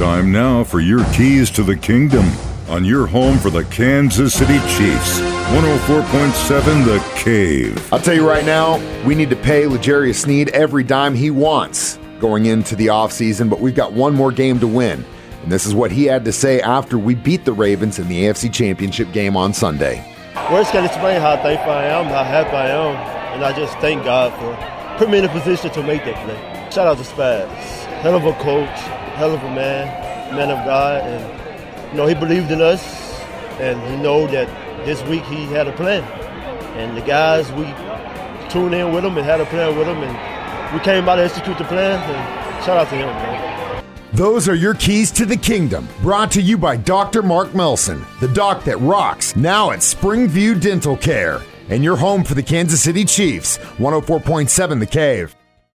Time now for your keys to the kingdom on your home for the Kansas City Chiefs. 104.7 The Cave. I'll tell you right now, we need to pay L'Jarius Sneed every dime he wants going into the offseason, but we've got one more game to win. And this is what he had to say after we beat the Ravens in the AFC Championship game on Sunday. Words can explain how thankful I am, how happy I am, and I just thank God for putting me in a position to make that play. Shout out to Spags. Hell of a coach, hell of a man, man of God, and you know he believed in us, and he know that this week he had a plan, and the guys we tuned in with him and had a plan with him, and we came out to execute the plan. And shout out to him, man. Those are your keys to the kingdom, brought to you by Dr. Mark Melson, the doc that rocks, now at Springview Dental Care, and your home for the Kansas City Chiefs, 104.7 The Cave.